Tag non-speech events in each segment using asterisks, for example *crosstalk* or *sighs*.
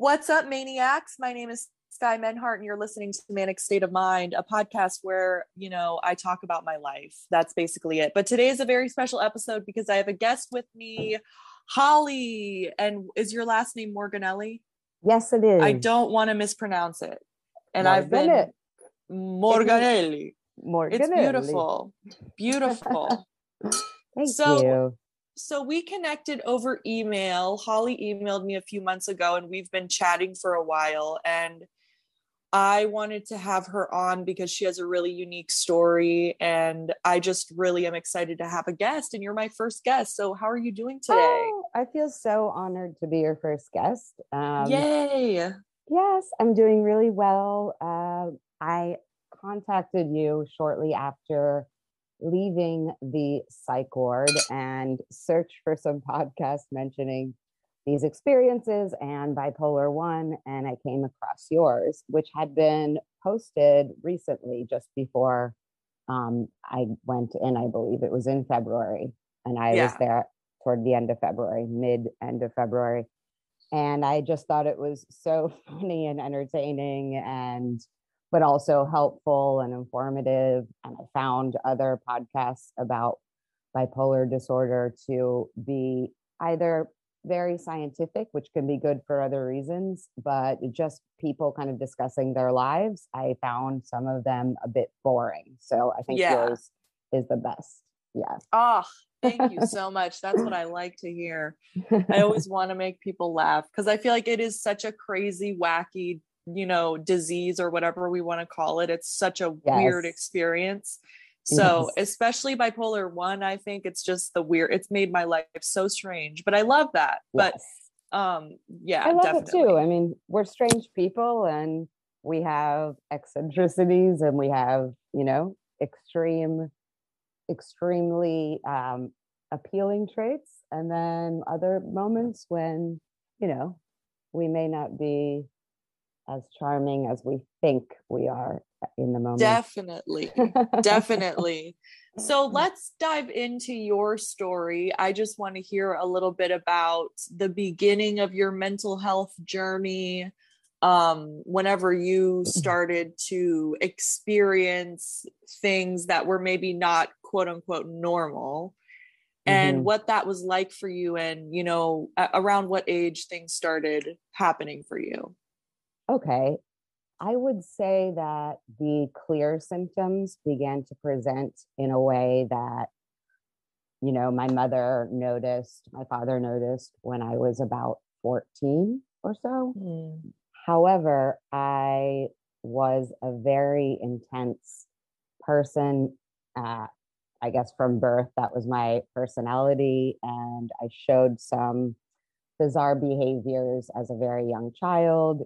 What's up, maniacs? My name is Sky Menhart, and you're listening to Manic State of Mind, a podcast where, you know, I talk about my life. That's basically it. But today is a very special episode because I have a guest with me, Holly. And is your last name Morganelli? Yes, it is. I don't want to mispronounce it. And I've been Morganelli. Morganelli. It's beautiful. Beautiful. *laughs* Thank So- you. So we connected over email. Holly emailed me a few months ago and we've been chatting for a while and I wanted to have her on because she has a really unique story and I just really am excited to have a guest and you're my first guest. So how are you doing today? Oh, I feel so honored to be your first guest. Um, Yay. Yes, I'm doing really well. Uh, I contacted you shortly after leaving the psych ward and search for some podcasts mentioning these experiences and bipolar one. And I came across yours, which had been posted recently just before um, I went in, I believe it was in February. And I was there toward the end of February, mid end of February and I just thought it was so *laughs* funny and entertaining and but also helpful and informative and I found other podcasts about bipolar disorder to be either very scientific which can be good for other reasons but just people kind of discussing their lives I found some of them a bit boring so I think Yeah. yours is the best yeah Oh, thank you *laughs* so much. That's what I like to hear. I *laughs* always want to make people laugh because I feel like it is such a crazy, wacky, you know, disease or whatever we want to call it. It's such a weird experience. So, Yes. especially bipolar one, I think it's just the weird, it's made my life so strange, but I love that. But um, yeah, I love definitely. it too. I mean, we're strange people and we have eccentricities and we have, you know, extreme, extremely um, appealing traits. And then other moments when, you know, we may not be as charming as we think we are in the moment. Definitely. *laughs* definitely. So let's dive into your story. I just want to hear a little bit about the beginning of your mental health journey. Um, whenever you started to experience things that were maybe not quote unquote normal, and Mhm. what that was like for you, and you know, around what age things started happening for you. Okay. I would say that the clear symptoms began to present in a way that, you know, my mother noticed, my father noticed when I was about 14 or so. However, I was a very intense person. Uh, I guess from birth, that was my personality. And I showed some bizarre behaviors as a very young child.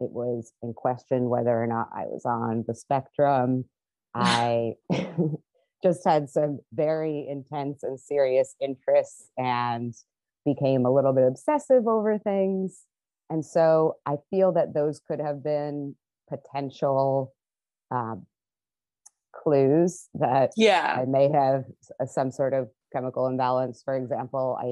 It was in question whether or not I was on the spectrum. *laughs* I *laughs* just had some very intense and serious interests and became a little bit obsessive over things. And so I feel that those could have been potential um, clues that Yeah. I may have some sort of chemical imbalance. For example, I,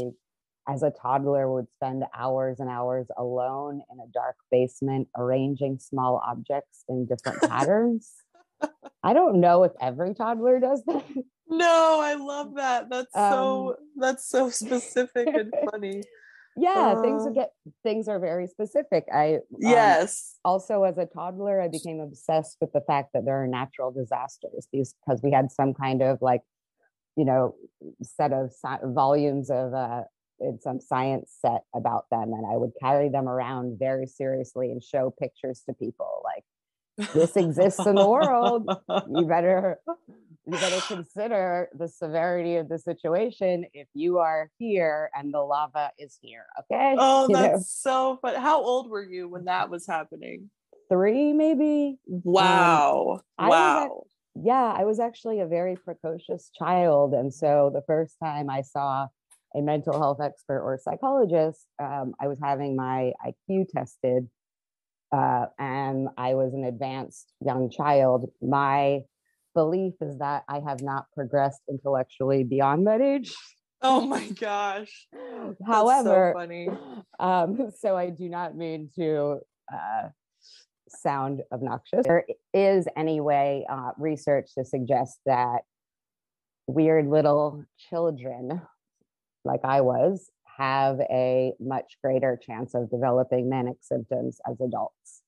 as a toddler, would spend hours and hours alone in a dark basement arranging small objects in different patterns. *laughs* I don't know if every toddler does that. No, I love that. That's Um, so that's so specific and funny. *laughs* yeah, things Uh, would get things are very specific. I um, yes. also as a toddler i became obsessed with the fact that there are natural disasters these because we had some kind of like you know set of volumes of uh in some science set about them and i would carry them around very seriously and show pictures to people like this exists in the world. you better you better consider the severity of the situation if you are here and the lava is here okay Oh, You know, that's so But How old were you when that was happening? three maybe um, Wow. I at- wow. yeah, I was actually a very precocious child. And so the first time I saw a mental health expert or psychologist, um, I was having my IQ tested. Uh, and I was an advanced young child. My belief is that I have not progressed intellectually beyond that age. Oh my gosh. *laughs* However, so funny. Um, *laughs* so I do not mean to uh, sound obnoxious. There is anyway uh, research to suggest that weird little children, like I was, have a much greater chance of developing manic symptoms as adults.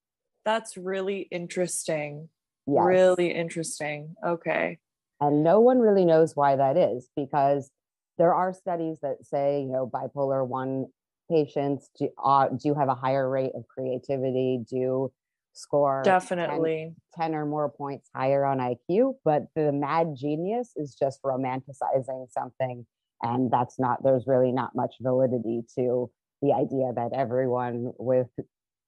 That's really interesting. Yes. Really interesting. Okay. And no one really knows why that is because there are studies that say, you know, bipolar 1 patients do, uh, do have a higher rate of creativity, do score definitely 10, 10, or more points higher on IQ. But the mad genius is just romanticizing something. And that's not, there's really not much validity to the idea that everyone with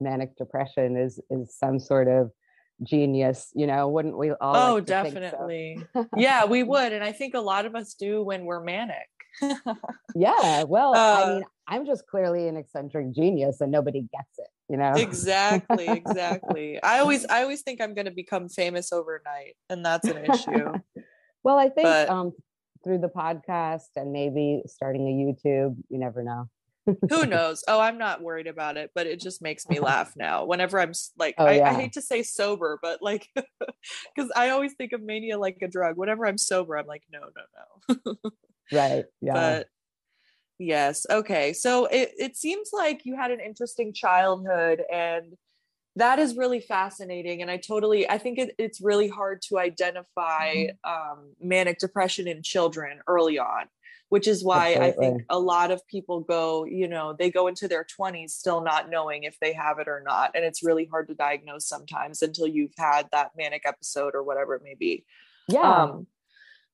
manic depression is is some sort of genius you know wouldn't we all oh like definitely so? *laughs* yeah we would. And i think a lot of us do when we're manic. *laughs* Yeah well uh, i mean i'm just clearly an eccentric genius and nobody gets it you know? Exactly *laughs* exactly. I always i always think i'm going to become famous overnight and that's an issue. Well i think but, um through the podcast and maybe starting a youtube you never know. *laughs* Who knows? Oh i'm not worried about it but it just makes me *laughs* laugh now whenever i'm like oh, I, yeah. I, hate to say sober but like *laughs* because i always think of mania like a drug. Whenever i'm sober i'm like no no no. Right yeah. But yes okay. So it, it seems like you had an interesting childhood and that is really fascinating and i totally i think it, it's really hard to identify mm-hmm. um, manic depression in children early on which is why Absolutely. I think a lot of people go, you know, they go into their 20s still not knowing if they have it or not. And it's really hard to diagnose sometimes until you've had that manic episode or whatever it may be. Yeah. Um,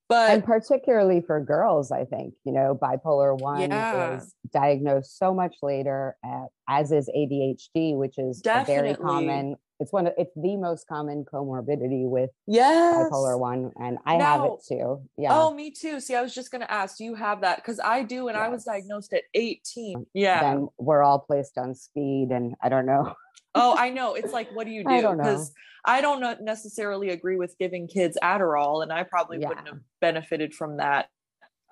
but and particularly for girls, I think, you know, bipolar one yeah. is diagnosed so much later, at, as is ADHD, which is very common it's one of it's the most common comorbidity with yes. bipolar one and i now, have it too. Yeah. oh me too. See i was just going to ask do you have that? Because i do and yes. i was diagnosed at 18 yeah. then we're all placed on speed and i don't know oh i know it's like what do you do because I, I, don't necessarily agree with giving kids adderall and i probably yeah. wouldn't have benefited from that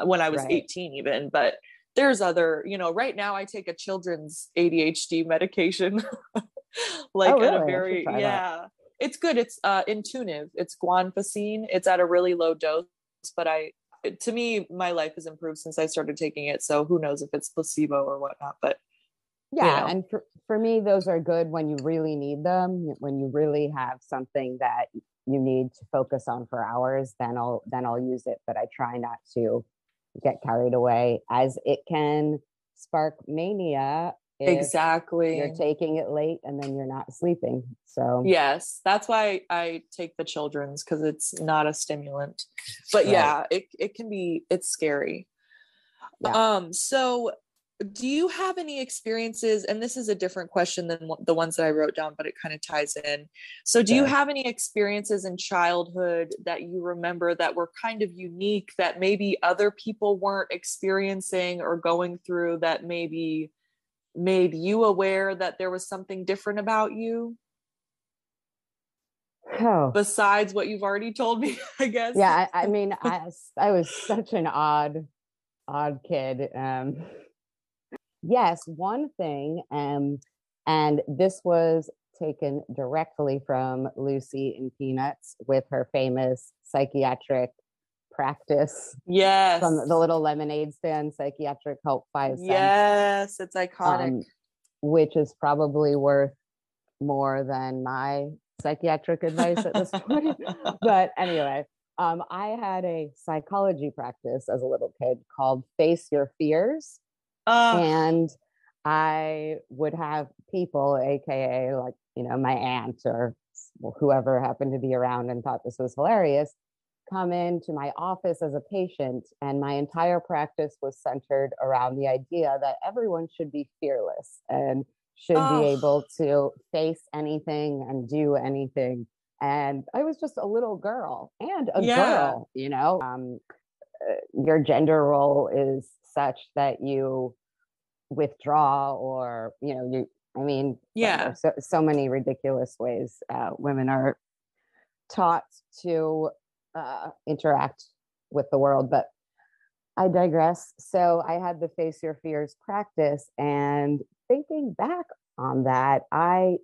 when i was right. 18 even but there's other you know right now i take a children's adhd medication *laughs* like oh, really? at a very yeah that. it's good it's uh Intuniv it's guanfacine it's at a really low dose but i to me my life has improved since i started taking it so who knows if it's placebo or whatnot but yeah you know. and for, for me those are good when you really need them when you really have something that you need to focus on for hours then i'll then i'll use it but i try not to get carried away as it can spark mania exactly you're taking it late and then you're not sleeping so yes that's why i take the children's because it's not a stimulant but right. yeah it, it can be it's scary yeah. um so do you have any experiences and this is a different question than the ones that i wrote down but it kind of ties in so do yeah. you have any experiences in childhood that you remember that were kind of unique that maybe other people weren't experiencing or going through that maybe made you aware that there was something different about you oh. besides what you've already told me *laughs* i guess yeah i, I *laughs* mean I, I was such an odd odd kid um yes one thing um and this was taken directly from lucy in peanuts with her famous psychiatric practice. Yes. From the little lemonade stand, psychiatric help five cents. Yes, it's iconic. Um, which is probably worth more than my psychiatric advice at this point. *laughs* but anyway, um, I had a psychology practice as a little kid called Face Your Fears. Uh, and I would have people, AKA like, you know, my aunt or whoever happened to be around and thought this was hilarious, come into my office as a patient, and my entire practice was centered around the idea that everyone should be fearless and should oh. be able to face anything and do anything. And I was just a little girl and a yeah. girl, you know. Um, uh, your gender role is such that you withdraw or you know you i mean yeah so, so many ridiculous ways uh, women are taught to uh, interact with the world. But I digress. So I had the Face Your Fears practice, and thinking back on that, I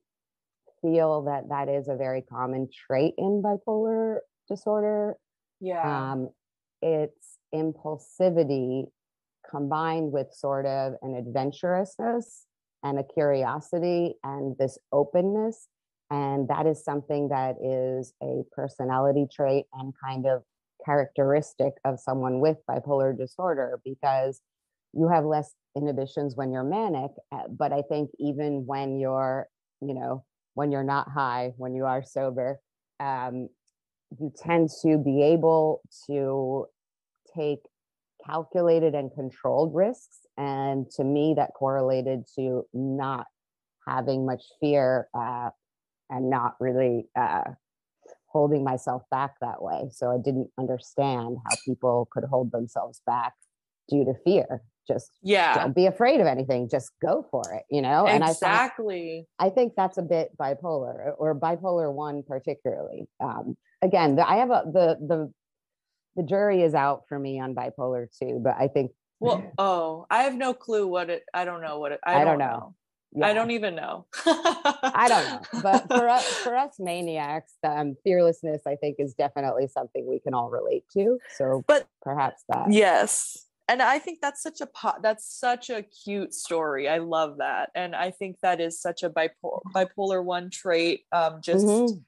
feel that that is a very common trait in bipolar disorder. Yeah. Um, it's impulsivity combined with sort of an adventurousness and a curiosity and this openness. And that is something that is a personality trait and kind of characteristic of someone with bipolar disorder because you have less inhibitions when you're manic. Eh, but I think even when you're, you know, when you're not high, when you are sober, um, you tend to be able to take calculated and controlled risks. And to me, that correlated to not having much fear uh, and not really uh, holding myself back that way. So I didn't understand how people could hold themselves back due to fear. Just yeah, don't be afraid of anything. Just go for it, you know. And exactly. I, I think that's a bit bipolar, or bipolar one particularly. Um, again, the, I have a the the the jury is out for me on bipolar two, but I think. Well, oh, I have no clue what it. I don't know what it. I, I don't, don't know. know. Yeah. I don't even know. I don't know. But for *laughs* us, for us maniacs, um, fearlessness, I think, is definitely something we can all relate to. So, but perhaps that. Yes, and I think that's such a po- that's such a cute story. I love that, and I think that is such a bipolar bipolar one trait. Um, just mm-hmm.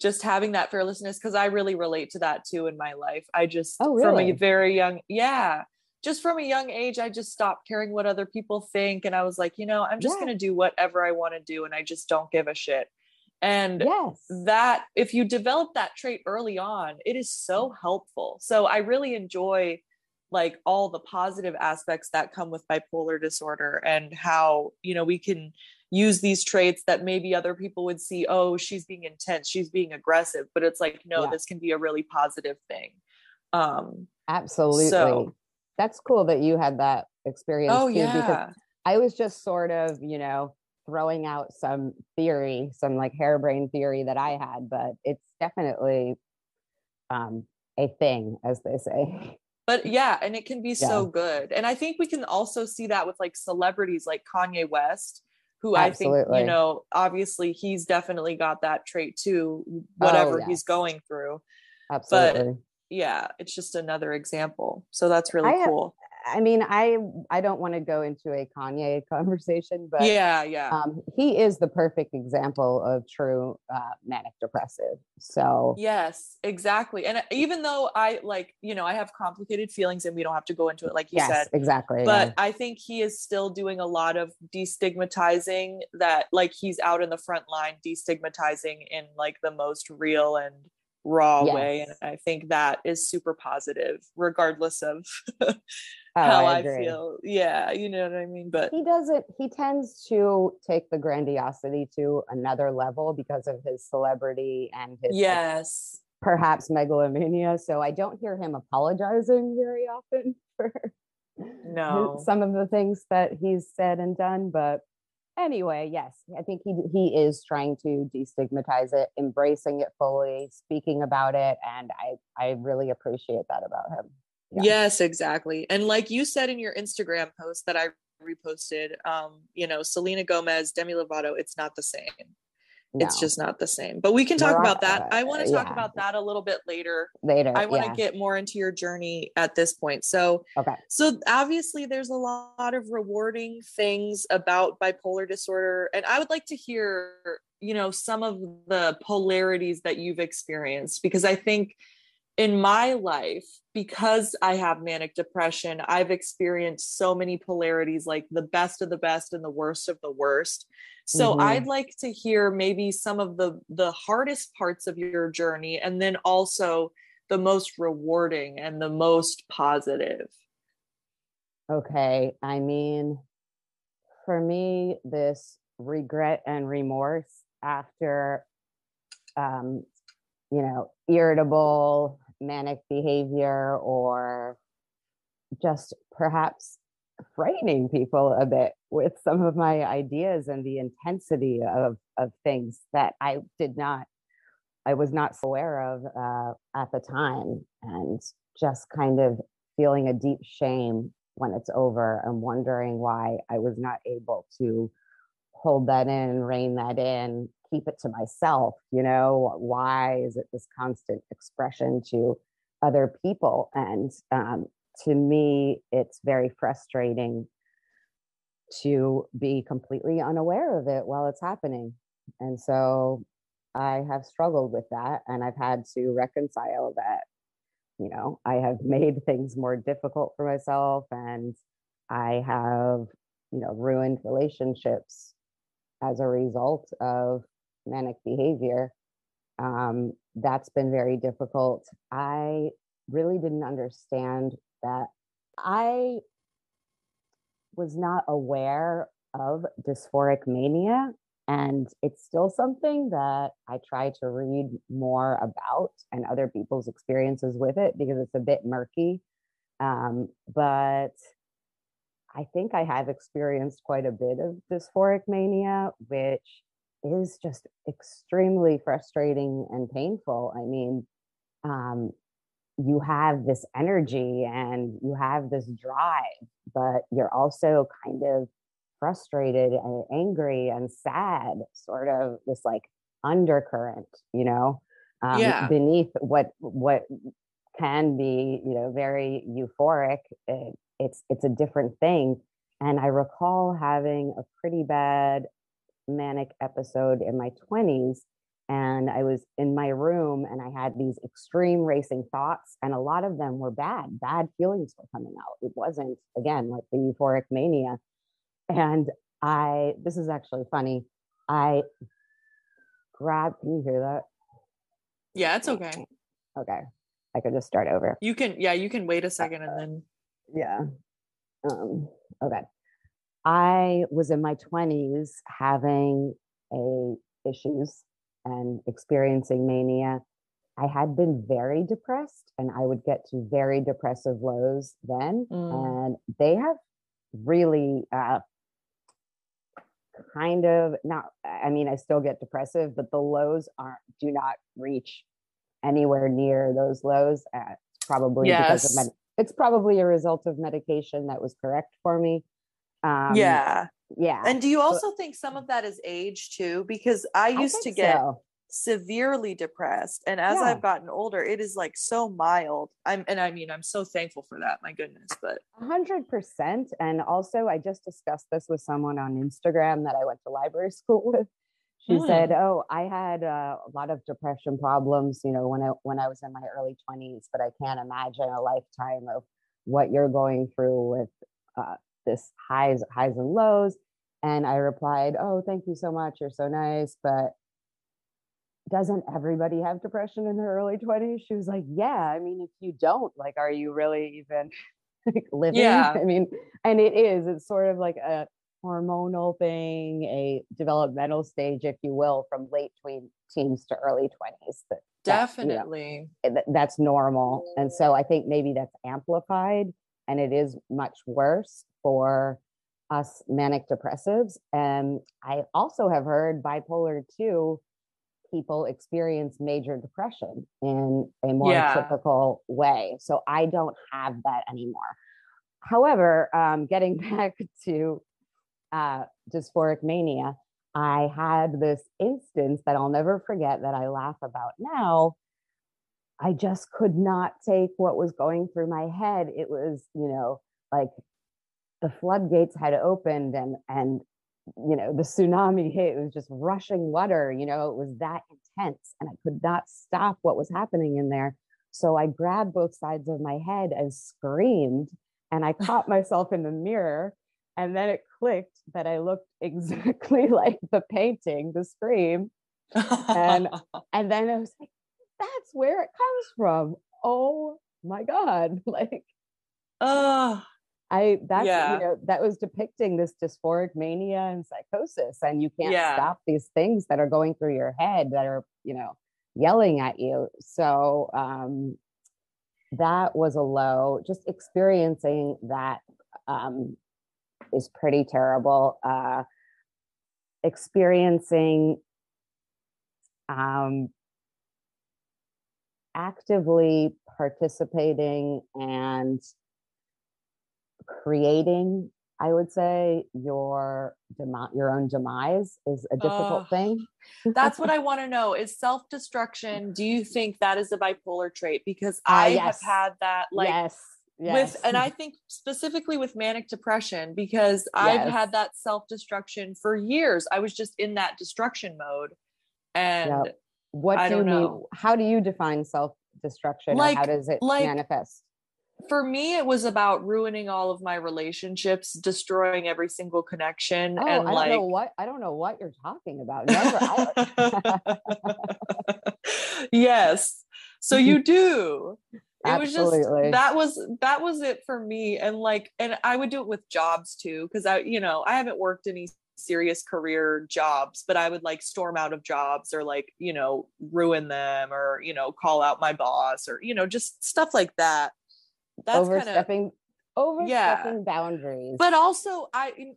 Just having that fearlessness because I really relate to that too in my life. I just oh, really? from a very young, yeah just from a young age, I just stopped caring what other people think. And I was like, you know, I'm just yeah. going to do whatever I want to do. And I just don't give a shit. And yes. that, if you develop that trait early on, it is so helpful. So I really enjoy like all the positive aspects that come with bipolar disorder and how, you know, we can use these traits that maybe other people would see, oh, she's being intense, she's being aggressive. But it's like, no, yeah. this can be a really positive thing. Um, Absolutely. So, that's cool that you had that experience oh, too, yeah. because I was just sort of, you know, throwing out some theory, some like harebrained theory that I had, but it's definitely um, a thing, as they say. But yeah, and it can be yeah. so good. And I think we can also see that with like celebrities like Kanye West, who Absolutely. I think, you know, obviously he's definitely got that trait too, oh, whatever oh, yes. he's going through. Absolutely. But yeah, it's just another example. So that's really I cool. I mean, I I don't want to go into a Kanye *laughs* conversation, but yeah, yeah, um, he is the perfect example of true uh, manic depressive. So yes, exactly. And uh, even though I like, you know, I have complicated feelings, and we don't have to go into it, like you yes, said, exactly. But yeah. I think he is still doing a lot of destigmatizing. That like he's out in the front line, destigmatizing in like the most real and raw yes. way and i think that is super positive regardless of *laughs* oh, how I, I, feel. Yeah you know what i mean but he doesn't he tends to take the grandiosity to another level because of his celebrity and his yes. like, perhaps megalomania so i don't hear him apologizing very often *laughs* for no. some of the things that he's said and done but anyway, yes, I think he he is trying to destigmatize it, embracing it fully, speaking about it, and I I really appreciate that about him. Yeah. Yes, exactly. And like you said in your Instagram post that I reposted, um, you know, Selena Gomez, Demi Lovato, it's not the same no. it's just not the same but we can talk about that i want to talk yeah. about that a little bit later later i want to yeah. get more into your journey at this point so okay so obviously there's a lot of rewarding things about bipolar disorder and i would like to hear you know some of the polarities that you've experienced because i think in my life, because I have manic depression, I've experienced so many polarities, like the best of the best and the worst of the worst. So mm-hmm. I'd like to hear maybe some of the the hardest parts of your journey, and then also the most rewarding and the most positive. Okay, I mean, for me, this regret and remorse after um, you know, irritable, manic behavior or just perhaps frightening people a bit with some of my ideas and the intensity of, of things that I did not, I was not aware of uh, at the time. And just kind of feeling a deep shame when it's over and wondering why I was not able to hold that in, rein that in, keep it to myself. You know, why is it this constant expression to other people? And um, to me, it's very frustrating to be completely unaware of it while it's happening. And so I have struggled with that and I've had to reconcile that. You know, I have *laughs* made things more difficult for myself and I have, you know, ruined relationships as a result of manic behavior. Um, that's been very difficult. I really didn't understand that I was not aware of dysphoric mania. And it's still something that I try to read more about and other people's experiences with it because it's a bit murky. Um, but I think I have experienced quite a bit of dysphoric mania, which is just extremely frustrating and painful. I mean, um, you have this energy and you have this drive, but you're also kind of frustrated and angry and sad, sort of this like undercurrent, you know, um, yeah. beneath what what can be, you know, very euphoric. It, it's it's a different thing. And I recall having a pretty bad manic episode in my 20s and I was in my room and I had these extreme racing thoughts, and a lot of them were bad. Bad feelings were coming out. It wasn't, again, like the euphoric mania. And I, this is actually funny. I grabbed, can you hear that? Yeah, it's okay. Okay. I could just start over. You can, yeah, you can wait a second and then. Yeah. Um, okay. I was in my 20s having a issues and experiencing mania, I had been very depressed and I would get to very depressive lows then. Mm. And they have really uh, kind of not, I mean, I still get depressive, but the lows aren't, do not reach anywhere near those lows. Uh, probably yes. because of med- it's probably a result of medication that was correct for me. Um, yeah yeah and do you also think some of that is age too because i used I to get so. severely depressed and as yeah. i've gotten older it is like so mild i'm and i mean i'm so thankful for that my goodness but 100% and also i just discussed this with someone on instagram that i went to library *laughs* school with she mm. said oh i had uh, a lot of depression problems you know when i when i was in my early 20s but i can't imagine a lifetime of what you're going through with uh, this highs highs and lows. And i replied oh thank you so much. You're so nice. But doesn't everybody have depression in their early 20s she was like yeah i mean if you don't like are you really even *laughs* like living? Yeah. i mean and it is it's sort of like a hormonal thing a developmental stage if you will from late tween teens to early 20s that, definitely you know, that's normal. And so i think maybe that's amplified and it is much worse for us manic depressives. And I also have heard bipolar 2 people experience major depression in a more yeah. typical way. So I don't have that anymore. However, um, getting *laughs* back to uh, dysphoric mania, I had this instance that I'll never forget that I laugh about now. I just could not take what was going through my head. It was, you know, like the floodgates had opened and and you know the tsunami hit. It was just rushing water you know it was that intense and i could not stop what was happening in there. So i grabbed both sides of my head and screamed and i caught *laughs* myself in the mirror and then it clicked that i looked *laughs* exactly like the painting the scream. And *laughs* and then i was like that's where it comes from oh my god *laughs* like oh I that's yeah. you know that was depicting this dysphoric mania and psychosis, and you can't yeah. stop these things that are going through your head that are you know yelling at you. So um, that was a low. Just experiencing that um, is pretty terrible. Uh, experiencing um, actively participating and creating I would say your demi- your own demise is a difficult uh, thing. that's what *laughs* I want to know is self-destruction. Do you think that is a bipolar trait? Because uh, I yes. have had that like yes. Yes. with and I *laughs* think specifically with manic depression because I've had that self-destruction for years. I was just in that destruction mode. And yep. What I do you know. mean? How do you define self-destruction? Like, how does it like, manifest? for me it was about ruining all of my relationships destroying every single connection oh, and I like don't know what i don't know what you're talking about Never, *laughs* *laughs* yes so you do it was just that was that was it for me and like and i would do it with jobs too because i you know i haven't worked any serious career jobs but i would like storm out of jobs or like you know ruin them or you know call out my boss or you know just stuff like that that's overstepping kind of, overstepping yeah. boundaries. But also, I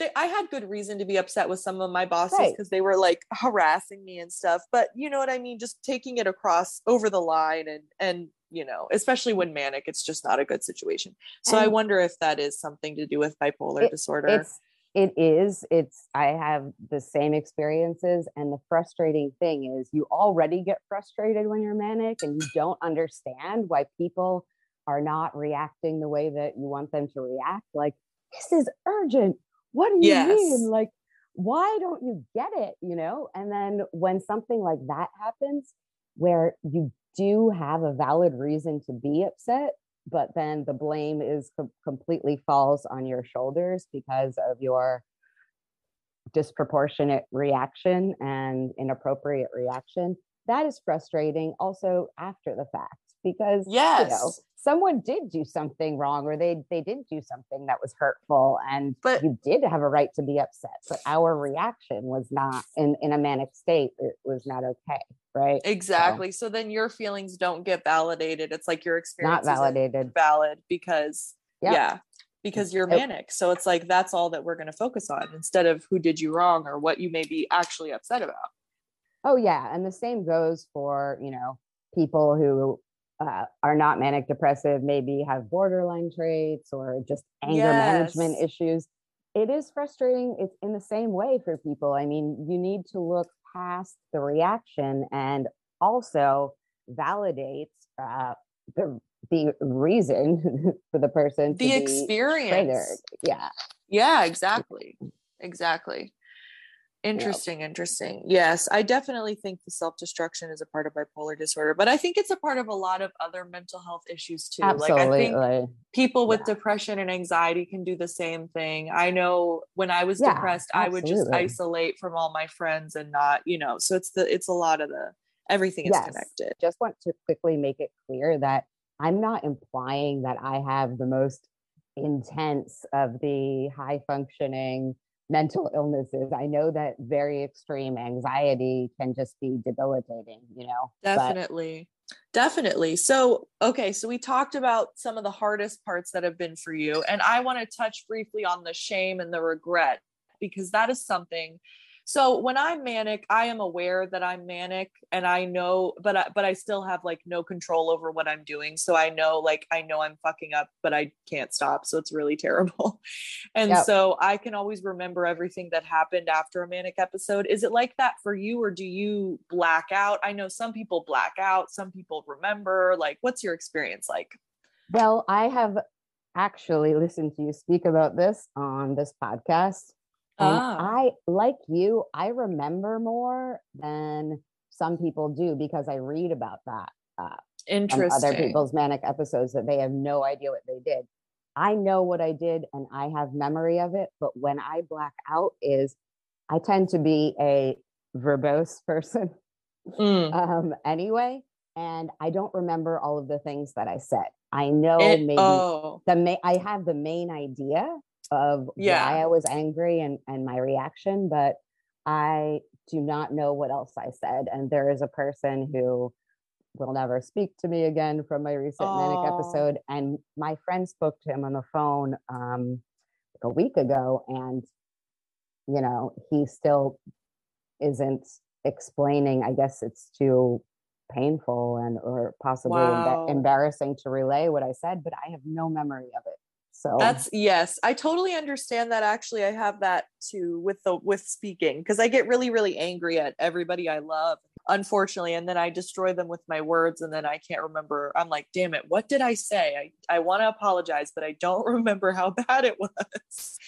eh, I had good reason to be upset with some of my bosses because right. they were like harassing me and stuff. But you know what I mean? Just taking it across over the line and and you know, especially when manic, it's just not a good situation. So and I wonder if that is something to do with bipolar it, disorder. It's it is. It's I have the same experiences and the frustrating thing is you already get frustrated when you're manic and you don't understand why people are not reacting the way that you want them to react like this is urgent what do you yes. mean like why don't you get it you know and then when something like that happens where you do have a valid reason to be upset but then the blame is co- completely falls on your shoulders because of your disproportionate reaction and inappropriate reaction. That is frustrating also after the fact because yes you know, someone did do something wrong or they they did do something that was hurtful and but you did have a right to be upset but our reaction was not in in a manic state it was not okay right exactly so, so then your feelings don't get validated it's like your experience not validated valid because yep. yeah because you're manic so it's like that's all that we're going to focus on instead of who did you wrong or what you may be actually upset about oh yeah and the same goes for you know people who uh, are not manic depressive, maybe have borderline traits or just anger yes. management issues. It is frustrating. It's in the same way for people. I mean, you need to look past the reaction and also validates uh, the the reason *laughs* for the person the experience triggered. yeah. Yeah exactly. Exactly Interesting, interesting. Yes, I definitely think the self destruction is a part of bipolar disorder, but I think it's a part of a lot of other mental health issues too. Absolutely. Like I think people with yeah. depression and anxiety can do the same thing. I know when I was yeah, depressed, absolutely. I would just isolate from all my friends and not, you know. So it's the it's a lot of the everything is yes. connected. Just want to quickly make it clear that I'm not implying that I have the most intense of the high functioning mental illnesses. I know that very extreme anxiety can just be debilitating, you know. Definitely. But- Definitely. So, okay, so we talked about some of the hardest parts that have been for you, and I want to touch briefly on the shame and the regret because that is something so when i'm manic i am aware that i'm manic and i know but I, but i still have like no control over what i'm doing. So i know like i know i'm fucking up but i can't stop. So it's really *laughs* terrible. And yep. so i can always remember everything that happened after a manic episode. Is it like that for you or do you black out? I know some people black out some people remember. Like what's your experience like? Well i have actually listened to you speak about this on this podcast and ah. I, like you, I remember more than some people do because I read about that. Uh, Interesting. Other people's manic episodes that they have no idea what they did. I know what I did and I have memory of it, but when I black out is I tend to be a verbose *laughs* person mm. um, anyway, and I don't remember all of the things that I said. I know it, maybe oh. the ma- I have the main idea, of yeah. why I was angry and, and my reaction, but I do not know what else I said. And there is a person who will never speak to me again from my recent oh. manic episode. And my friend spoke to him on the phone um, like a week ago, and you know, he still isn't explaining. I guess it's too painful and or possibly wow. embarrassing to relay what I said, but I have no memory of it. So that's yes, I totally understand that. Actually, I have that too with the with speaking because I get really, really angry at everybody I love, unfortunately, and then I destroy them with my words, and then I can't remember. I'm like, damn it, what did I say? I I want to apologize, but I don't *laughs* remember how bad it was.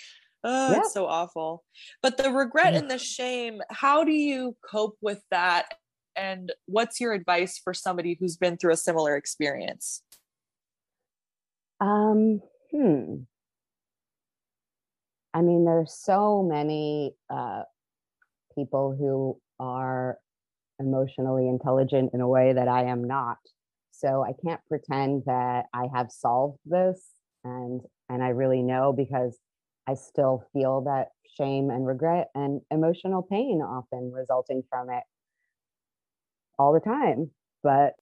Oh, yeah. it's so awful. But the regret and the shame, how do you cope with that? And what's your advice for somebody who's been through a similar experience? Um, hmm. I mean, there's so many uh, people who are emotionally intelligent in a way that I am not. So I can't pretend that I have solved this and and I really know because I still feel that shame and regret and emotional pain often resulting from it all the time. But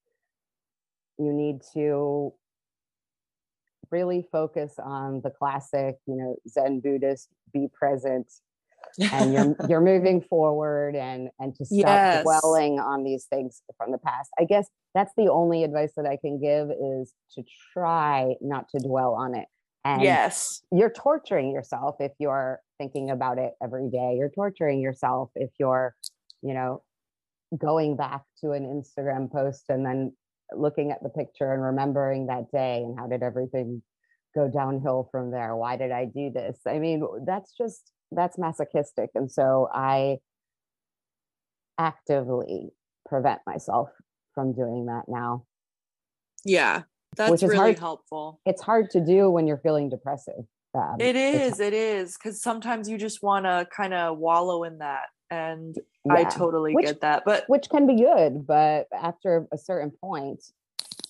you need to really focus on the classic, you know, Zen Buddhist, be present, and you're *laughs* you're moving forward and and to stop yes. dwelling on these things from the past. I guess that's the only advice that I can give is to try not to dwell on it. And yes, you're torturing yourself if you're thinking about it every day. You're torturing yourself if you're, you know, going back to an Instagram post and then looking at the picture and remembering that day and how did everything go downhill from there? Why did i do this? I mean that's just that's masochistic. And so i actively prevent myself from doing that now. Yeah that's really hard, helpful. It's hard to do when you're feeling depressive. Um, it is it is because sometimes you just want to kind of wallow in that. And yeah. I totally which, get that. But which can be good, but after a certain point,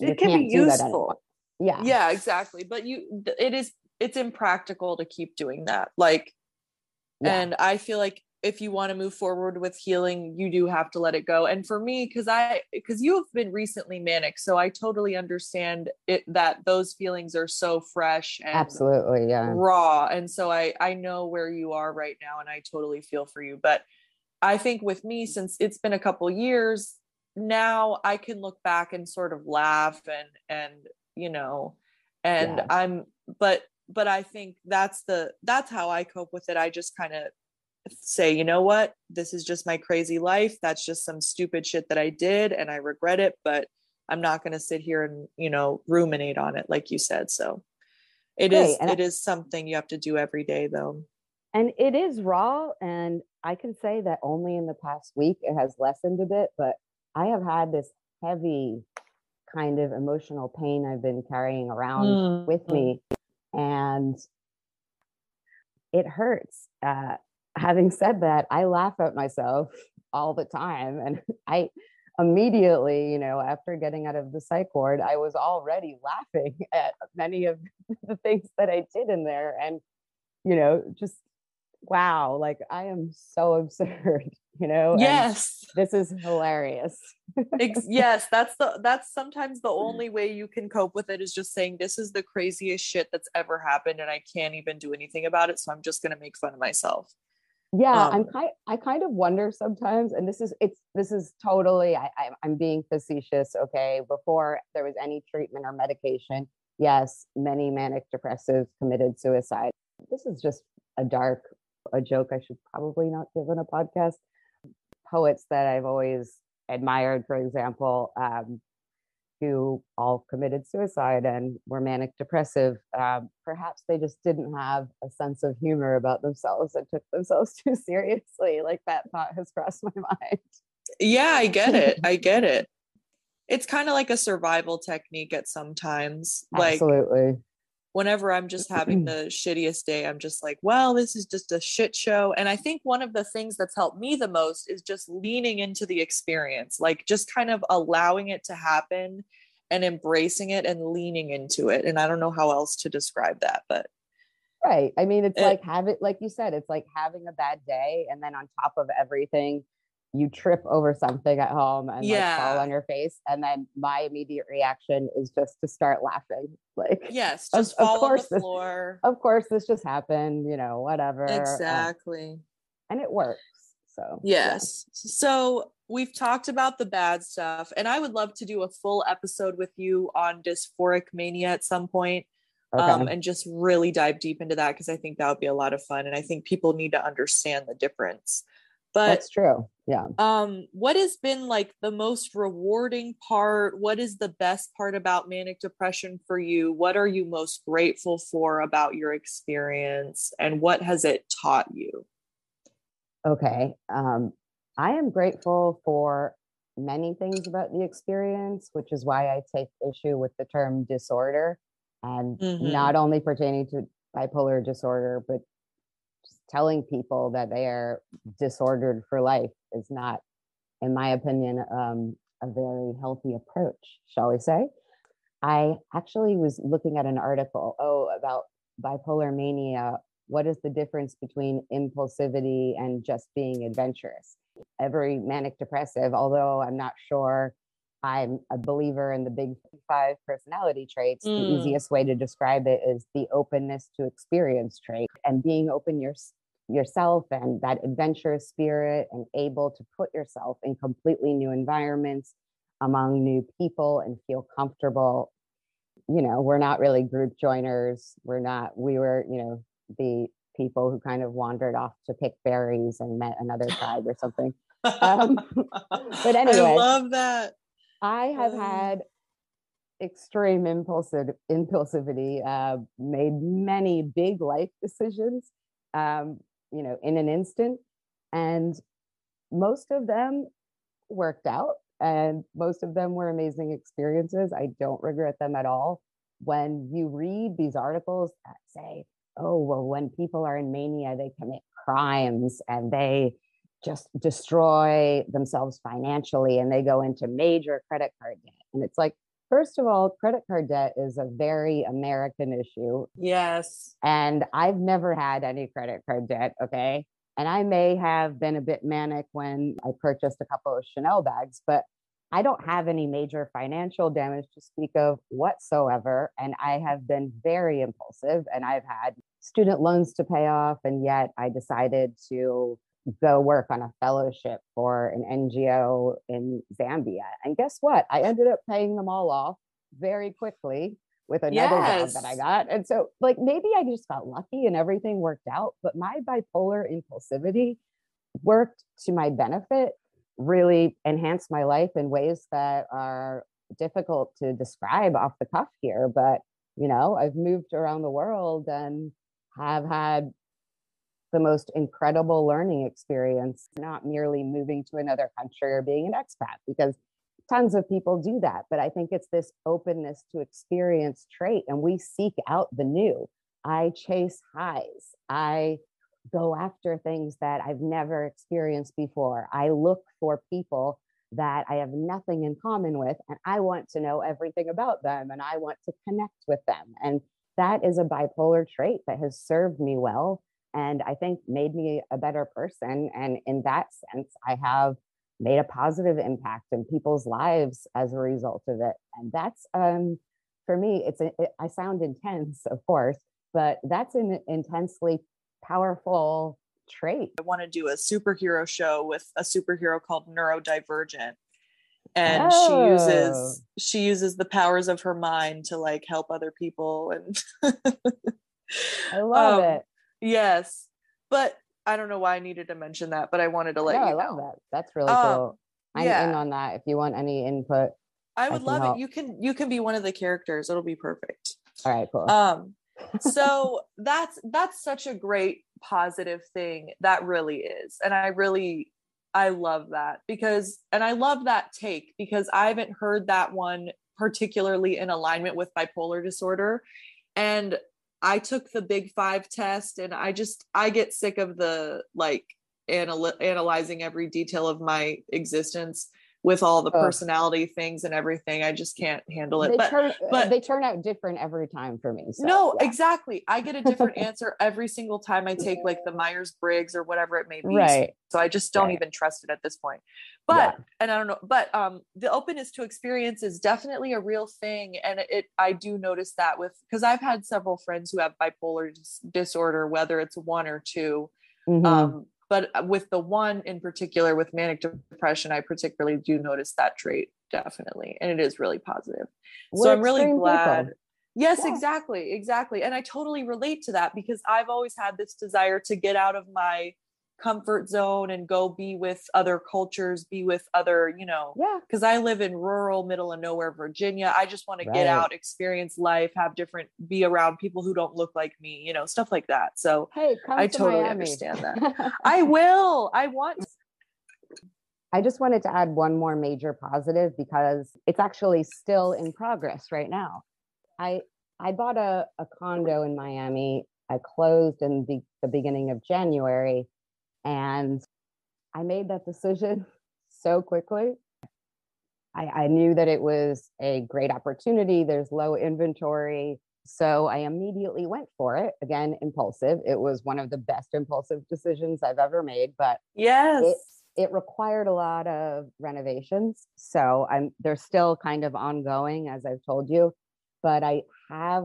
it can be useful. Yeah. Yeah, exactly. But you it is it's impractical to keep doing that. Like yeah. and I feel like if you want to move forward with healing, you do have to let it go. And for me, because I because you have been recently manic, so I totally understand it that those feelings are so fresh and absolutely yeah raw. And so I I know where you are right now and I totally feel for you. But I think with me, since it's been a couple years, now I can look back and sort of laugh and and you know, and yeah. I'm but but I think that's the that's how I cope with it. I just kind of say, you know what, this is just my crazy life. That's just some stupid shit that I did and I regret it, but I'm not going to sit here and, you know, ruminate on it like you said. So it is it I, is something you have to do every day though. And it is raw and I can say that only in the past week it has lessened a bit, but I have had this heavy kind of emotional pain I've been carrying around mm. with me. And it hurts. Uh, having said that, I laugh at myself *laughs* all the time. And *laughs* I immediately, you know, after getting out of the psych ward, I was already laughing *laughs* at many of the things that I did in there. And, you know, just wow, like I am so *laughs* absurd, you know? Yes. And this is hilarious. *laughs* yes, that's the that's sometimes the only way you can cope with it is just saying this is the craziest shit that's ever happened and I can't even do anything about it, so I'm just going to make fun of myself. Yeah, um, I'm kind I kind of wonder sometimes and this is it's this is totally I, I I'm being facetious, okay? Before there was any treatment or medication, yes, many manic depressives committed suicide. This is just a dark a joke I should probably not give in a podcast. Poets that I've always admired, for example, um, who all committed suicide and were manic depressive. Um, perhaps they just didn't have a sense of humor about themselves and took themselves *laughs* too seriously. Like that thought has crossed my *laughs* mind. Yeah, I get it. *laughs* I get it. It's kind of like a survival technique at sometimes. Like, Absolutely whenever I'm just having mm-hmm. the shittiest day, I'm just like, well, this is just a shit show. And I think one of the things that's helped me the most is just leaning into the experience, like just kind of allowing it to happen and embracing it and leaning into it. And I don't know how else to describe that, but right. I mean, it's it, like having, like you said, it's like having a bad day. And then on top of everything, you trip over something at home and yeah. like fall on your face and then my immediate reaction is just to start laughing like yes just of, fall of course on the floor this, of course this just happened you know whatever um, exactly um, and it works so yes yeah. so we've talked about the bad stuff and i would love to do a full episode with you on dysphoric mania at some point okay. um, and just really dive deep into that because I think that would be a lot of fun. And I think people need to understand the difference. But that's true. Yeah. Um, what has been like the most rewarding part? What is the best part about manic depression for you? What are you most grateful for about your experience? And what has it taught you? Okay. Um, I am grateful for many things about the experience, which is why I take issue with the term disorder and mm-hmm. not only pertaining to bipolar disorder, but telling people that they are disordered for life is not, in my opinion, um, a very healthy approach, shall we say. I actually was looking at an article, oh, about bipolar mania. What is the difference between impulsivity and just being adventurous? Every manic depressive, although I'm not sure I'm a believer in the big five personality traits. Mm. The easiest way to describe it is the openness to experience trait and being open your, yourself and that adventurous spirit and able to put yourself in completely new environments among new people and feel comfortable. You know, we're not really group joiners. We're not, we were, you know, the people who kind of wandered off to pick berries and met another tribe or something. Um, *laughs* but anyway, I love that. I have had extreme impulsive impulsivity, uh, made many big life decisions, um, you know, in an instant, and most of them worked out, and most of them were amazing experiences. I don't regret them at all. When you read these articles that say, "Oh, well, when people are in mania, they commit crimes and they just destroy themselves financially and they go into major credit card debt. And it's like, first of all, credit card debt is a very American issue. Yes. And I've never had any credit card debt. Okay. And I may have been a bit manic when I purchased a couple of Chanel bags, but I don't have any major financial damage to speak of whatsoever. And I have been very impulsive and I've had student loans to pay off. And yet I decided to go work on a fellowship for an NGO in Zambia. And guess what? I ended up paying them all off very quickly with another yes. job that I got. And so, like, maybe I just got lucky and everything worked out, but my bipolar impulsivity worked to my benefit, really enhanced my life in ways that are difficult to describe off the cuff here. But, you know, I've moved around the world and have had the most incredible learning experience, not merely moving to another country or being an expat, because tons of people do that. But I think it's this openness to experience trait, and we seek out the new. I chase highs. I go after things that I've never experienced before. I look for people that I have nothing in common with, and I want to know everything about them and I want to connect with them. And that is a bipolar trait that has served me well and I think made me a better person. And in that sense, I have made a positive impact in people's lives as a result of it. And that's, um, for me, it's, a, it, I sound intense, of course, but that's an intensely powerful trait. I want to do a superhero show with a superhero called Neurodivergent. And oh. she uses she uses the powers of her mind to like help other people and I love *laughs* um, it. Yes. But I don't know why I needed to mention that, but I wanted to let you I love that. That's really um, cool. I'm yeah. in on that. If you want any input, I would I love help. it. You can you can be one of the characters. It'll be perfect. All right, cool. Um so *laughs* that's that's such a great positive thing. That really is. And I really I love that because and I love that take because I haven't heard that one particularly in alignment with bipolar disorder. And I took the big five test and I just, I get sick of the like anal- analyzing every detail of my existence with all the personality things and everything. I just can't handle it. They but, turn, uh, but they turn out different every time for me. So, no, yeah. exactly. I get a different *laughs* answer every single time I take like the Myers Briggs or whatever it may be. Right. So I just don't right. even trust it at this point. But yeah. and I don't know, but um the openness to experience is definitely a real thing. And it I do notice that with because I've had several friends who have bipolar dis- disorder, whether it's one or 2 mm-hmm. Um, but uh, with the one in particular with manic depression i particularly do notice that trait definitely and it is really positive We're so i'm really glad people. Yes, Yeah. exactly. Exactly. And I totally relate to that because I've always had this desire to get out of my comfort zone and go be with other cultures, be with other, you know, Yeah. because I live in rural, middle of nowhere, Virginia. I just want to get out, experience life, have different, be around people who don't look like me, you know, stuff like that. So Hey, I to totally Miami. understand that. *laughs* I will. I want. I just wanted to add one more major positive because it's actually still in progress right now. I I bought a, a condo in Miami. I closed in the, the beginning of January and I made that decision *laughs* so quickly. I, I knew that it was a great opportunity. There's low inventory. So I immediately went for it. Again, impulsive. It was one of the best impulsive decisions I've ever made, but Yes. it it required a lot of renovations so i'm they're still kind of ongoing as i've told you but i have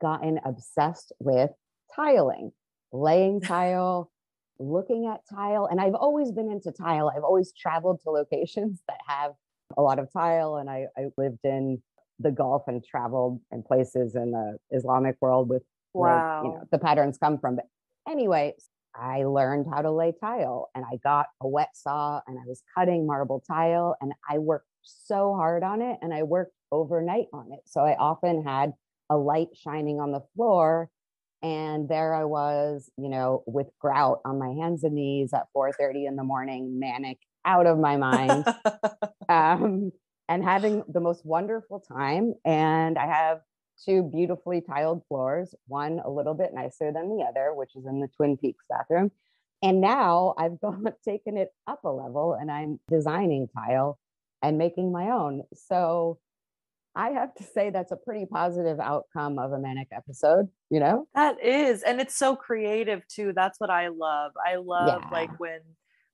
gotten obsessed with tiling laying tile looking at tile and i've always been into tile. I've always traveled to locations that have a lot of tile and i, I lived in the gulf and traveled in places in the islamic world with where, you know the patterns come from. But anyway I learned how to lay tile and I got a wet saw and I was cutting marble tile and I worked so hard on it and I worked overnight on it. So I often had a light shining on the floor and there I was, you know, with grout on my hands and knees at 4:30 in the morning, manic out of my mind. *laughs* um, and having the most wonderful time. And I have two beautifully tiled floors, one a little bit nicer than the other, which is in the Twin Peaks bathroom. And now I've *laughs* gone taken it up a level and I'm designing tile and making my own. So I have to say that's a pretty positive outcome of a manic episode, you know? That is, and it's so creative too. That's what I love. I love Yeah. like when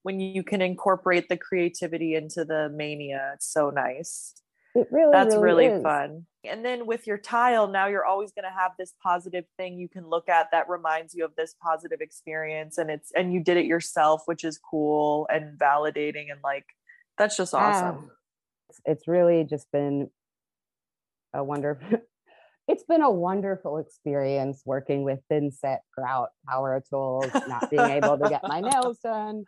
when you can incorporate the creativity into the mania. It's so nice. It really That's really, really fun. And then with your tile, now you're always going to have this positive thing you can look at that reminds you of this positive experience and it's and you did it yourself, which is cool and validating and like that's just awesome. It's, it's really just been a wonderful *laughs* it's been a wonderful experience working with thin set grout power tools not being able to get my nails *laughs* done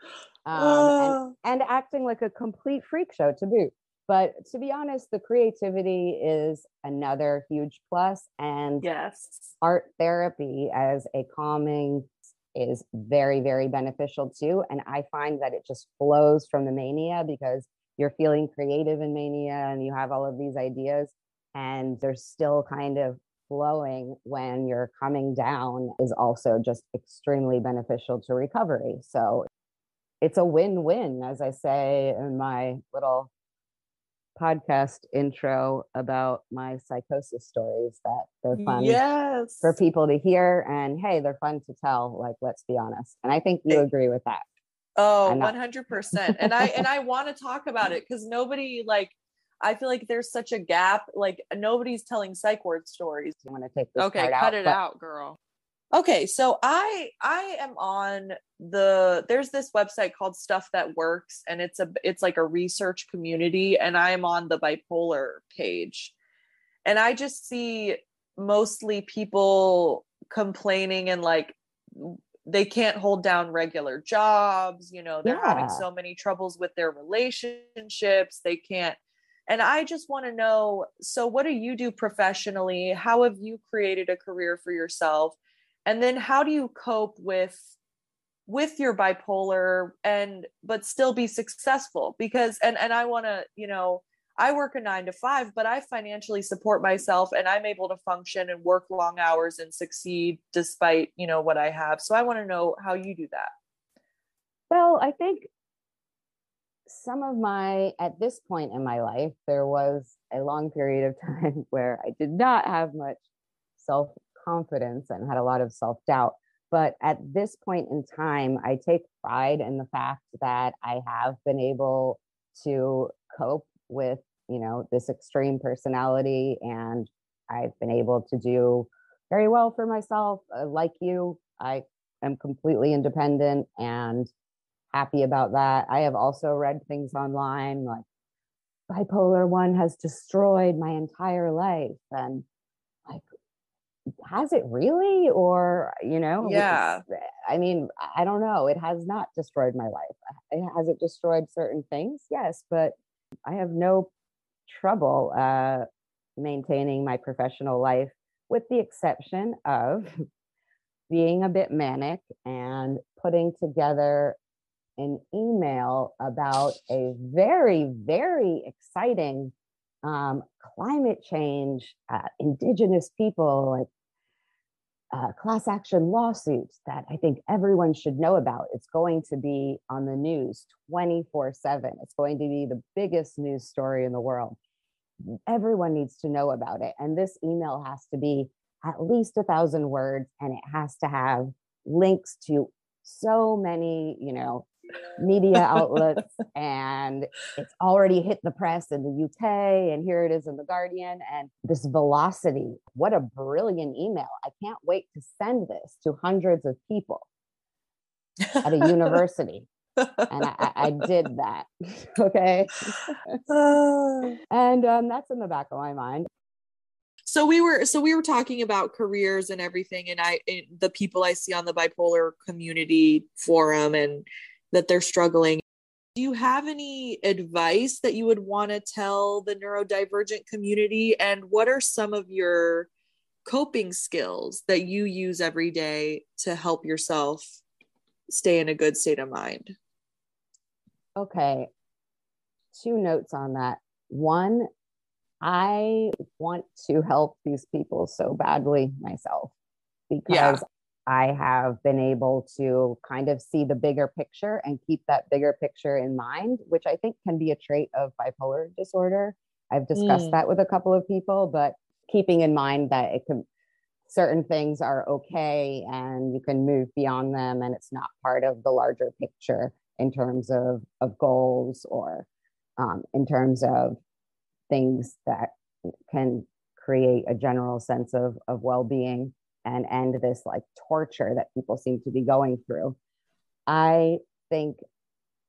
um, and, and acting like a complete freak show to boot. But to be honest the creativity is another huge plus and yes. art therapy as a calming is very very beneficial too and i find that it just flows from the mania because you're feeling creative in mania and you have all of these ideas and they're still kind of flowing when you're coming down is also just extremely beneficial to recovery so it's a win-win as i say in my little podcast intro about my psychosis stories that they're fun Yes. for people to hear and hey they're fun to tell like let's be honest and i think you eh, agree with that Oh, 100%. And I and I want to talk about it cuz nobody like I feel like there's such a gap like nobody's telling psych ward stories. you want to take this Okay, part cut out, it but- out, girl. Okay, so I I am on the there's this website called Stuff That Works and it's a it's like a research community and I am on the bipolar page. And I just see mostly people complaining and like they can't hold down regular jobs, you know, they're having so many troubles with their relationships, they can't and I just want to know so, what do you do professionally? How have you created a career for yourself? And then, how do you cope with with your bipolar and but still be successful? Because and and I want to, you know, I work a nine to five, but I financially support myself and I'm able to function and work long hours and succeed despite you know what I have. So I want to know how you do that. well i think some of my at this point in my life there was a long period of *laughs* time where i did not have much self confidence and had a lot of self doubt but at this point in time i take pride in the fact that i have been able to cope with you know this extreme personality and i've been able to do very well for myself. Uh, like you i am completely independent and happy about that. I have also read things online like bipolar one has destroyed my entire life. And like, has it really? Or you know yeah. I mean i don't know. It has not destroyed my life. It, has it destroyed certain things? Yes but i have no trouble uh maintaining my professional life with the exception of *laughs* being a bit manic and putting together an email about a very very exciting um, climate change, uh, indigenous people, like uh, class action lawsuits that I think everyone should know about. It's going to be on the news 24 7. It's going to be the biggest news story in the world. Everyone needs to know about it. And this email has to be at least a thousand words and it has to have links to so many, you know, media *laughs* outlets and it's already hit the press in the UK and here it is in the Guardian and this velocity what a brilliant email. I can't wait to send this to hundreds of people at a university. And I, I, did that *laughs* okay? *sighs* *laughs* And um, that's in the back of my mind. So we were so we were talking about careers and everything and i and the people i see on the bipolar community forum and that they're struggling. Do you have any advice that you would want to tell the neurodivergent community? And what are some of your coping skills that you use every day to help yourself stay in a good state of mind? Okay. Two notes on that. One, I want to help these people so badly myself because yeah. I have been able to kind of see the bigger picture and keep that bigger picture in mind, which I think can be a trait of bipolar disorder. I've discussed mm. that with a couple of people, but keeping in mind that it can certain things are okay and you can move beyond them and it's not part of the larger picture in terms of of goals or um, in terms of things that can create a general sense of of well-being and end this like torture that people seem to be going through. I think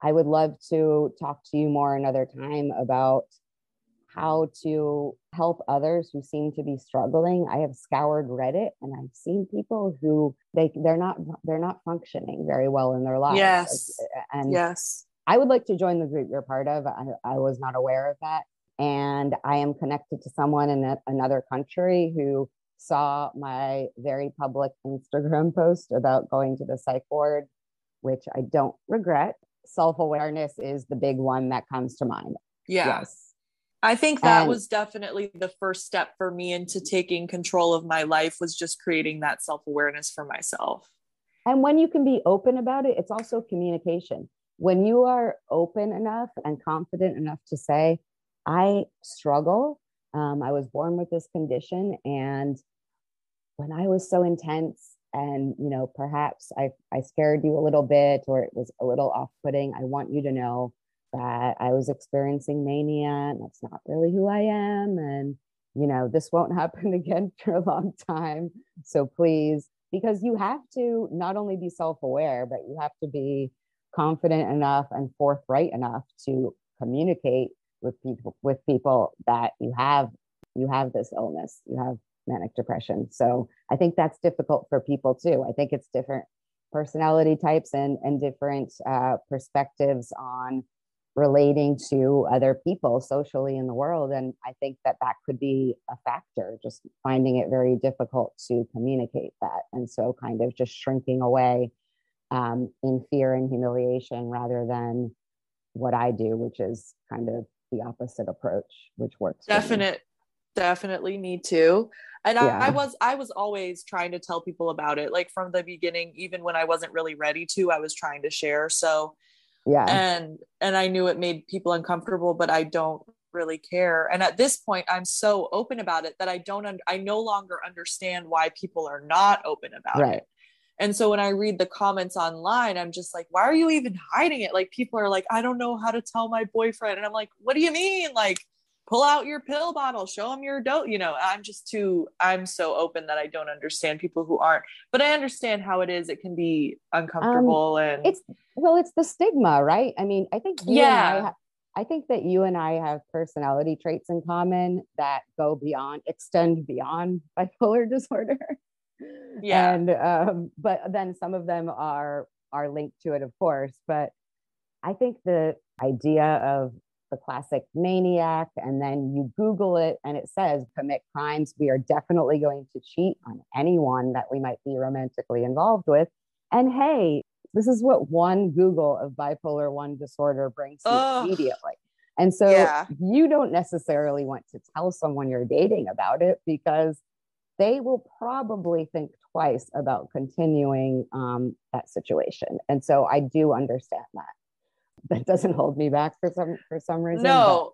I would love to talk to you more another time about how to help others who seem to be struggling. I have scoured Reddit and I've seen people who they they're not they're not functioning very well in their lives. Yes. And yes. I would like to join the group you're part of. I, I was not aware of that. And I am connected to someone in a, another country who saw my very public Instagram post about going to the psych ward, which I don't regret. Self awareness is the big one that comes to mind. Yeah. Yes. I think that and, was definitely the first step for me into taking control of my life was just creating that self awareness for myself. And when you can be open about it, it's also communication. When you are open enough and confident enough to say, I struggle um, I was born with this condition. And when I was so intense, and you know, perhaps I, I scared you a little bit or it was a little off putting, I want you to know that I was experiencing mania and that's not really who I am. And, you know, this won't *laughs* happen again for a long time. So please, because you have to not only be self aware, but you have to be confident enough and forthright enough to communicate with people with people that you have you have this illness you have manic depression. So i think that's difficult for people too. I think it's different personality types and and different uh, perspectives on relating to other people socially in the world. And i think that that could be a factor just finding it very difficult to communicate that. And so kind of just shrinking away um, in fear and humiliation rather than what i do which is kind of the opposite approach, which works. Definite, definitely me too. And yeah. I, I was I was always trying to tell people about it, like from the beginning, even when I wasn't really ready to, I was trying to share. So yeah, and and I knew it made people uncomfortable, but I don't really care. And at this point, I'm so open about it that I don't. Un- I no longer understand why people are not open about right. it. And so when I read the comments online, I'm just like, why are you even hiding it? Like people are like, I don't know how to tell my boyfriend. And I'm like, what do you mean? Like, pull out your pill bottle, show him your dope. You know, I'm just too, I'm so open that I don't understand people who aren't, but I understand how it is. It can be uncomfortable um, and it's, well, it's the stigma, right? I mean, I think yeah. I think that you and I have personality traits in common that go beyond, extend beyond bipolar *laughs* disorder. Yeah. And um, but then some of them are are linked to it, of course. But I think the idea of the classic maniac, and then you Google it and it says commit crimes. We are definitely going to cheat on anyone that we might be romantically involved with. And hey, this is what one Google of bipolar 1 disorder brings you immediately. And so yeah. you don't necessarily want to tell someone you're dating about it because they will probably think twice about continuing um, that situation. And so I do understand that. That doesn't hold me back for some for some reason. No,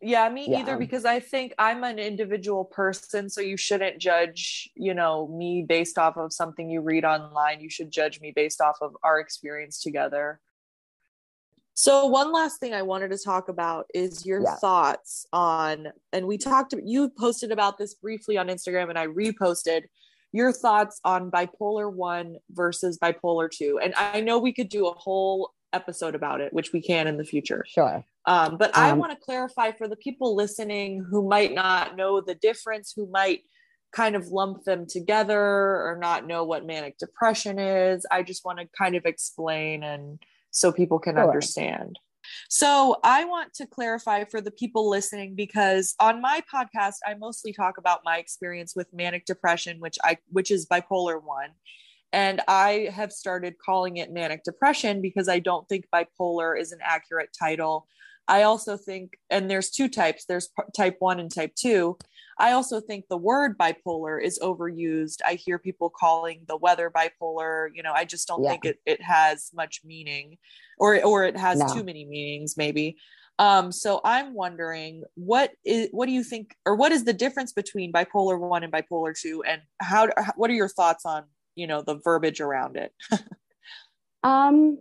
yeah me yeah. either because i think i'm an individual person so you shouldn't judge you know me based off of something you read online you should judge me based off of our experience together so one last thing i wanted to talk about is your yeah. thoughts on and we talked you posted about this briefly on instagram and i reposted your thoughts on bipolar 1 versus bipolar 2 and i know we could do a whole episode about it which we can in the future sure um, but um, I want to clarify for the people listening who might not know the difference, who might kind of lump them together or not know what manic depression is. I just want to kind of explain and so people can sure. understand. So, I want to clarify for the people listening because on my podcast I mostly talk about my experience with manic depression which I which is bipolar 1 and I have started calling it manic depression because I don't think bipolar is an accurate title I also think, and there's two types there's type one and type two. I also think the word bipolar is overused. I hear people calling the weather bipolar. You know, I just don't yeah. think it, it has much meaning or, or it has no. too many meanings, maybe. Um, so I'm wondering what is what do you think or what is the difference between bipolar one and bipolar two and how what are your thoughts on you know the verbiage around it? *laughs* um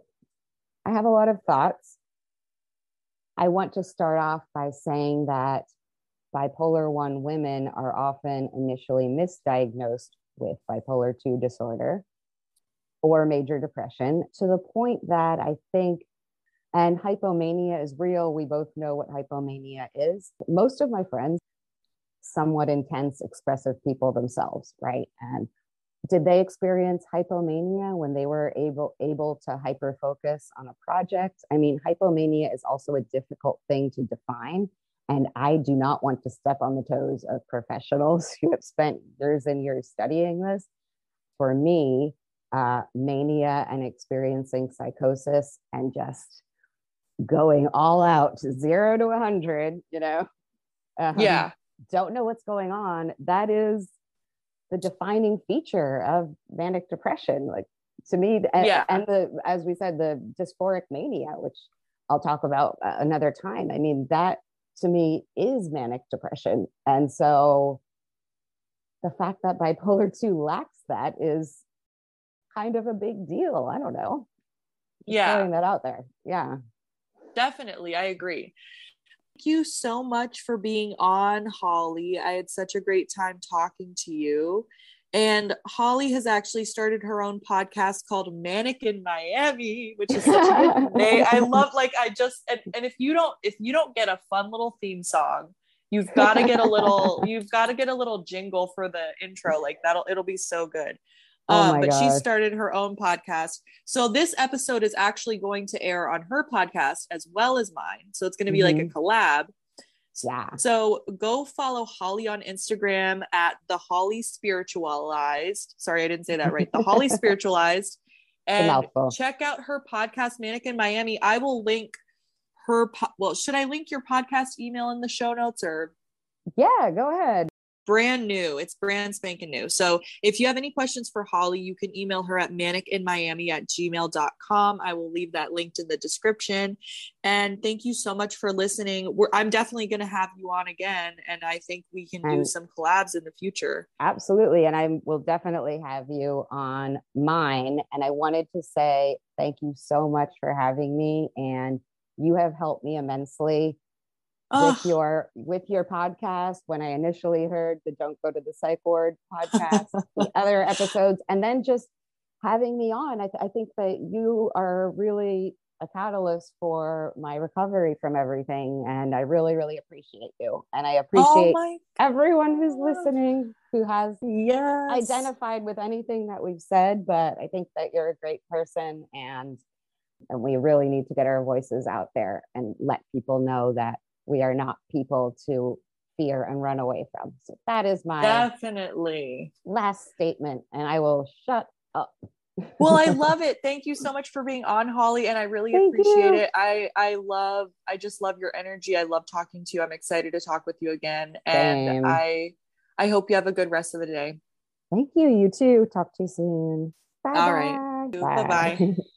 I have a lot of thoughts. I want to start off by saying that bipolar 1 women are often initially misdiagnosed with bipolar 2 disorder or major depression to the point that I think, and hypomania is real. We both know what hypomania is. Most of my friends, somewhat intense, expressive people themselves, right? And did they experience hypomania when they were able able to hyper focus on a project i mean hypomania is also a difficult thing to define and i do not want to step on the toes of professionals *laughs* who have spent years and years studying this. For me uh, mania and experiencing psychosis and just going all out zero to 100 you know? Um, yeah. don't know what's going on. That is the defining feature of manic depression like to me and, yeah. and the as we said the dysphoric mania which i'll talk about another time. I mean that to me is manic depression. And so the fact that bipolar 2 lacks that is kind of a big deal. I don't know. Just yeah. throwing that out there. Yeah. Definitely. I agree. Thank you so much for being on, Holly. I had such a great time talking to you. And Holly has actually started her own podcast called Manic in Miami, which is such a good *laughs* name. I love like I just and, and if you don't if you don't get a fun little theme song, you've got to get a little *laughs* you've got to get a little jingle for the intro. Like that'll it'll be so good. Oh um, but gosh. she started her own podcast. So this episode is actually going to air on her podcast as well as mine. So it's going to be mm-hmm. like a mm-hmm. collab. Yeah. So go follow Holly on Instagram at the Holly Spiritualized. Sorry, I didn't say that right. The Holly *laughs* Spiritualized. And check out her podcast, Manic in Miami. I will link her. Po- well, should I link your podcast email in the show notes or? Yeah, go ahead brand new. It's brand spanking new. So if you have any questions for Holly, you can email her at manicinmiami at gmail.com. I will leave that linked in the description. And thank you so much for listening. We're, I'm definitely going to have you on again. And I think we can and do some collabs in the future. Absolutely. And I will definitely have you on mine. And I wanted to say thank you so much for having me. And you have helped me immensely with your with your podcast when i initially heard the don't go to the psych ward *laughs* podcast the other episodes and then just having me on I, th- I think that you are really a catalyst for my recovery from everything. And I really, really appreciate you. And I appreciate oh everyone who's listening who has yes. identified with anything that we've said. But I think that you're a great person and and we really need to get our voices out there and let people know that we are not people to fear and run away from. So that is my definitely. last statement. And I will shut up. Well i *laughs* love it. Thank you so much for being on holly and i really thank appreciate you. it. I i love i just love your energy. I love talking to you. I'm excited to talk with you again and Same. i i hope you have a good rest of the day. Thank you. You too. Talk to you soon. Bye all right. Bye bye *laughs*